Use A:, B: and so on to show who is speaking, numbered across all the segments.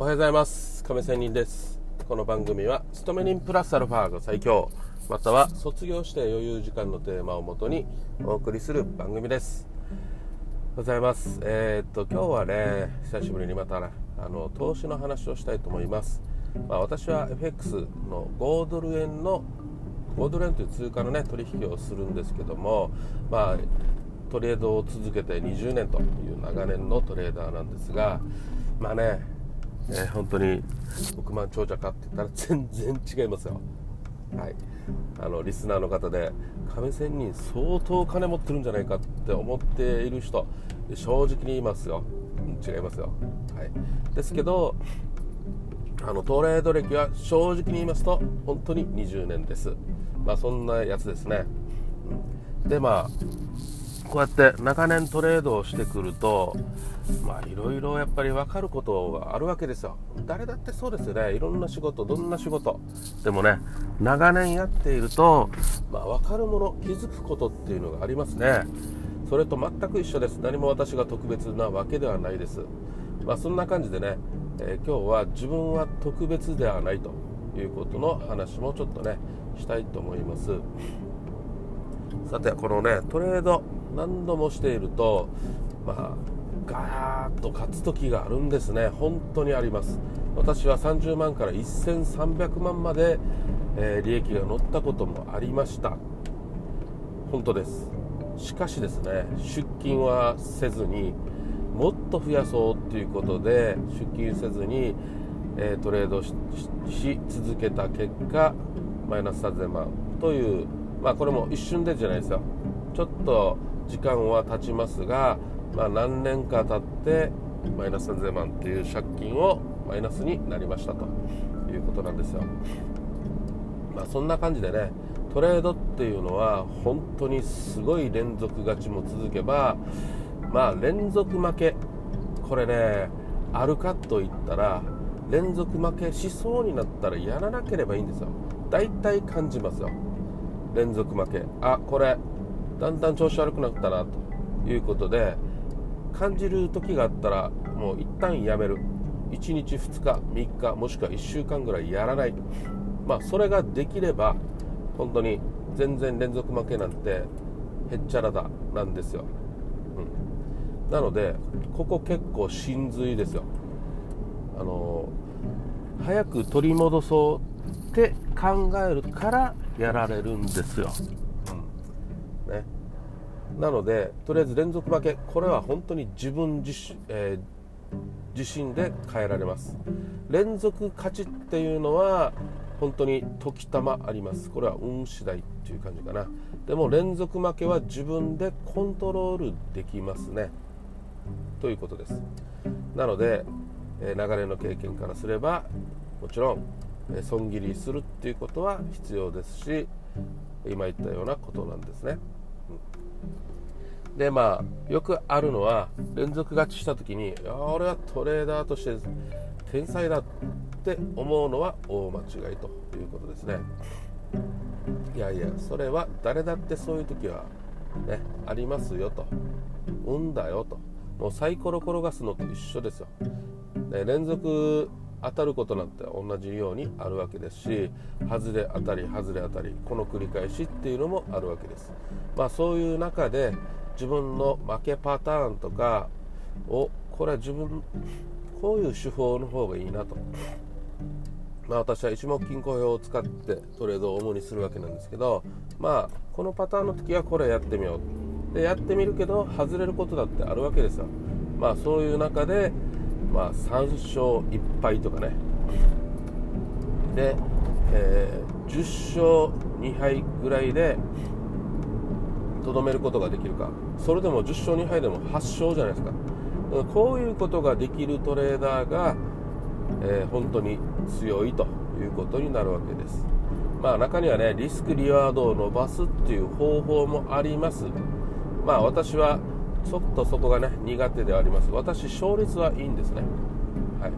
A: おはようございます。亀仙人です。この番組は勤め人プラスアルファが最強または卒業して余裕時間のテーマをもとにお送りする番組です。おはようございます。えー、っと今日はね久しぶりにまたあの投資の話をしたいと思います。まあ、私は FX の5ドル円の5ドル円という通貨のね取引をするんですけどもまあトレードを続けて20年という長年のトレーダーなんですがまあね、え、本当に億万長者かって言ったら全然違いますよ。はい。あのリスナーの方で亀仙人相当金持ってるんじゃないかって思っている人正直に言いますよ。違いますよ。はい。ですけどあのトレード歴は正直に言いますと本当に20年です。まあそんなやつですね。でまあこうやって長年トレードをしてくるとまあいろいろやっぱり分かることがあるわけですよ。誰だってそうですよね。いろんな仕事どんな仕事。でもね長年やっていると、まあ、分かるもの気づくことっていうのがありますね。それと全く一緒です。何も私が特別なわけではないです。まあそんな感じでね、えー、今日は自分は特別ではないということの話もちょっとねしたいと思います。さてこのねトレード何度もしているとまあガーッと勝つ時があるんですね。本当にあります。私は30万から1300万まで、えー、利益が乗ったこともありました。本当です。しかしですね出勤はせずにもっと増やそうっていうことで出勤せずに、えー、トレードし続けた結果マイナス3000万というまあこれも一瞬でじゃないですよ。ちょっと時間は経ちますが、まあ、何年か経ってマイナス3000万っていう借金をマイナスになりましたということなんですよ。まあ、そんな感じでねトレードっていうのは本当にすごい連続勝ちも続けばまあ連続負けこれねあるかといったら連続負けしそうになったらやらなければいいんですよ。大体感じますよ。連続負け。あこれだんだん調子悪くなったなということで感じる時があったらもう一旦やめる。1日2日3日もしくは1週間ぐらいやらない。まあそれができれば本当に全然連続負けなんてへっちゃらだなんですよ、うん、なのでここ結構真髄ですよ。あの早く取り戻そうって考えるからやられるんですよ。ね。なのでとりあえず連続負けこれは本当に自分自身,、えー、自身で変えられます。連続勝ちっていうのは本当に時たまあります。これは運次第っていう感じかな。でも連続負けは自分でコントロールできますね。ということです。なので、え、流れの経験からすればもちろん、え、損切りするっていうことは必要ですし今言ったようなことなんですね。でまあよくあるのは連続勝ちした時に俺はトレーダーとして天才だって思うのは大間違いということですね。いやいやそれは誰だってそういう時はねありますよと。運だよと。もうサイコロ転がすのと一緒ですよ、ね、連続当たることなんて同じようにあるわけですし外れ当たり外れ当たりこの繰り返しっていうのもあるわけです。まあそういう中で自分の負けパターンとかをこれは自分こういう手法の方がいいなと。まあ私は一目金庫表を使ってトレードを主にするわけなんですけどまあこのパターンの時はこれやってみよう。でやってみるけど外れることだってあるわけですよ。まあそういう中でまあ、3勝1敗とかね。で、えー、10勝2敗ぐらいでとどめることができるか。それでも10勝2敗でも8勝じゃないですか。こういうことができるトレーダーが、えー、本当に強いということになるわけです。まあ中にはねリスクリワードを伸ばすっていう方法もあります。まあ私はちょっとそこがね苦手ではあります。私勝率はいいんですね。はい。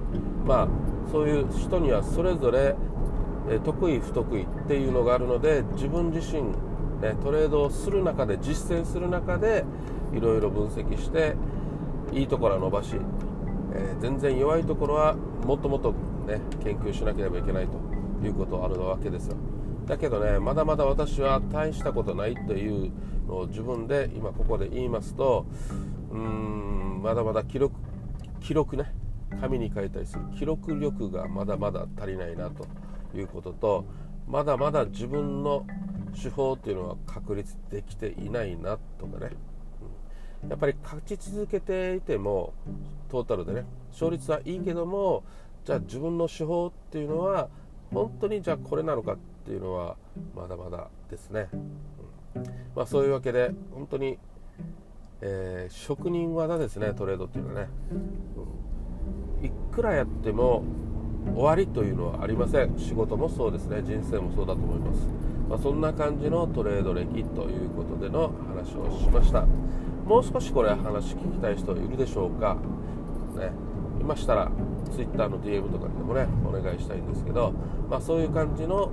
A: まあそういう人にはそれぞれ、得意不得意っていうのがあるので自分自身、ね、トレードをする中で実践する中でいろいろ分析していいところは伸ばしえー、全然弱いところはもっともっと、ね、研究しなければいけないということあるわけですよ。だけどねまだまだ私は大したことないというのを自分で今ここで言いますとうーんまだまだ記録記録ね紙に書いたりする記録力がまだまだ足りないなということとまだまだ自分の手法っていうのは確立できていないなとかね、やっぱり勝ち続けていてもトータルでね勝率はいいけどもじゃあ自分の手法っていうのは本当にじゃあこれなのかっていうのはまだまだですね、うん。まあ、そういうわけで本当に、えー、職人技ですねトレードっていうのはね、うん、いくらやっても終わりというのはありません。仕事もそうですね。人生もそうだと思います、まあ、そんな感じのトレード歴ということでの話をしました。もう少しこれ話聞きたい人いるでしょうか。ね。いましたら Twitter の DM とかでもねお願いしたいんですけど、まあ、そういう感じの、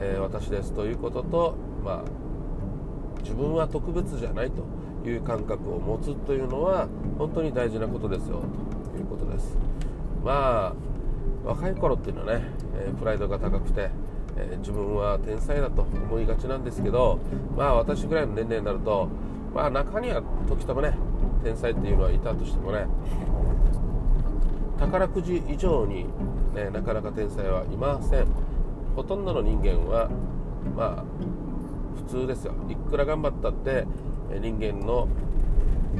A: えー、私ですということと、まあ、自分は特別じゃないという感覚を持つというのは本当に大事なことですよということです。まあ若い頃っていうのはね、えプライドが高くて、え自分は天才だと思いがちなんですけどまあ私ぐらいの年齢になるとまあ中には時たまね天才っていうのはいたとしてもね宝くじ以上に、ね、なかなか天才はいません。ほとんどの人間はまあ普通ですよ。いくら頑張ったって人間の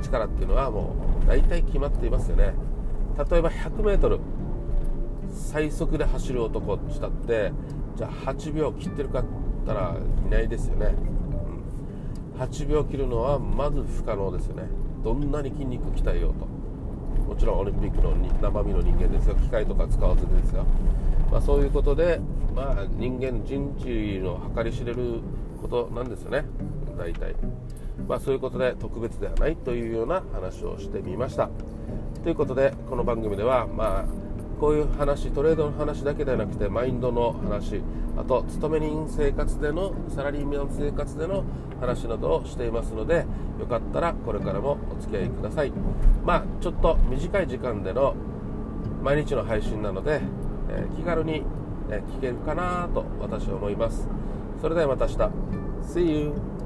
A: 力っていうのはもう大体決まっていますよね。例えば 100m 最速で走る男したってじゃあ8秒切ってるかって言ったらいないですよね、うん、8秒切るのはまず不可能ですよね。どんなに筋肉鍛えようと。もちろんオリンピックの生身の人間ですが機械とか使わずですが、まあ、そういうことで、まあ、人間人知の計り知れることなんですよね。大体、まあ、そういうことで特別ではないというような話をしてみました。ということでこの番組ではまあこういう話トレードの話だけではなくてマインドの話あと勤め人生活でのサラリーマン生活での話などをしていますのでよかったらこれからもお付き合いください。まあちょっと短い時間での毎日の配信なので、えー、気軽に、ね、聞けるかなと私は思います。それではまた明日。See you!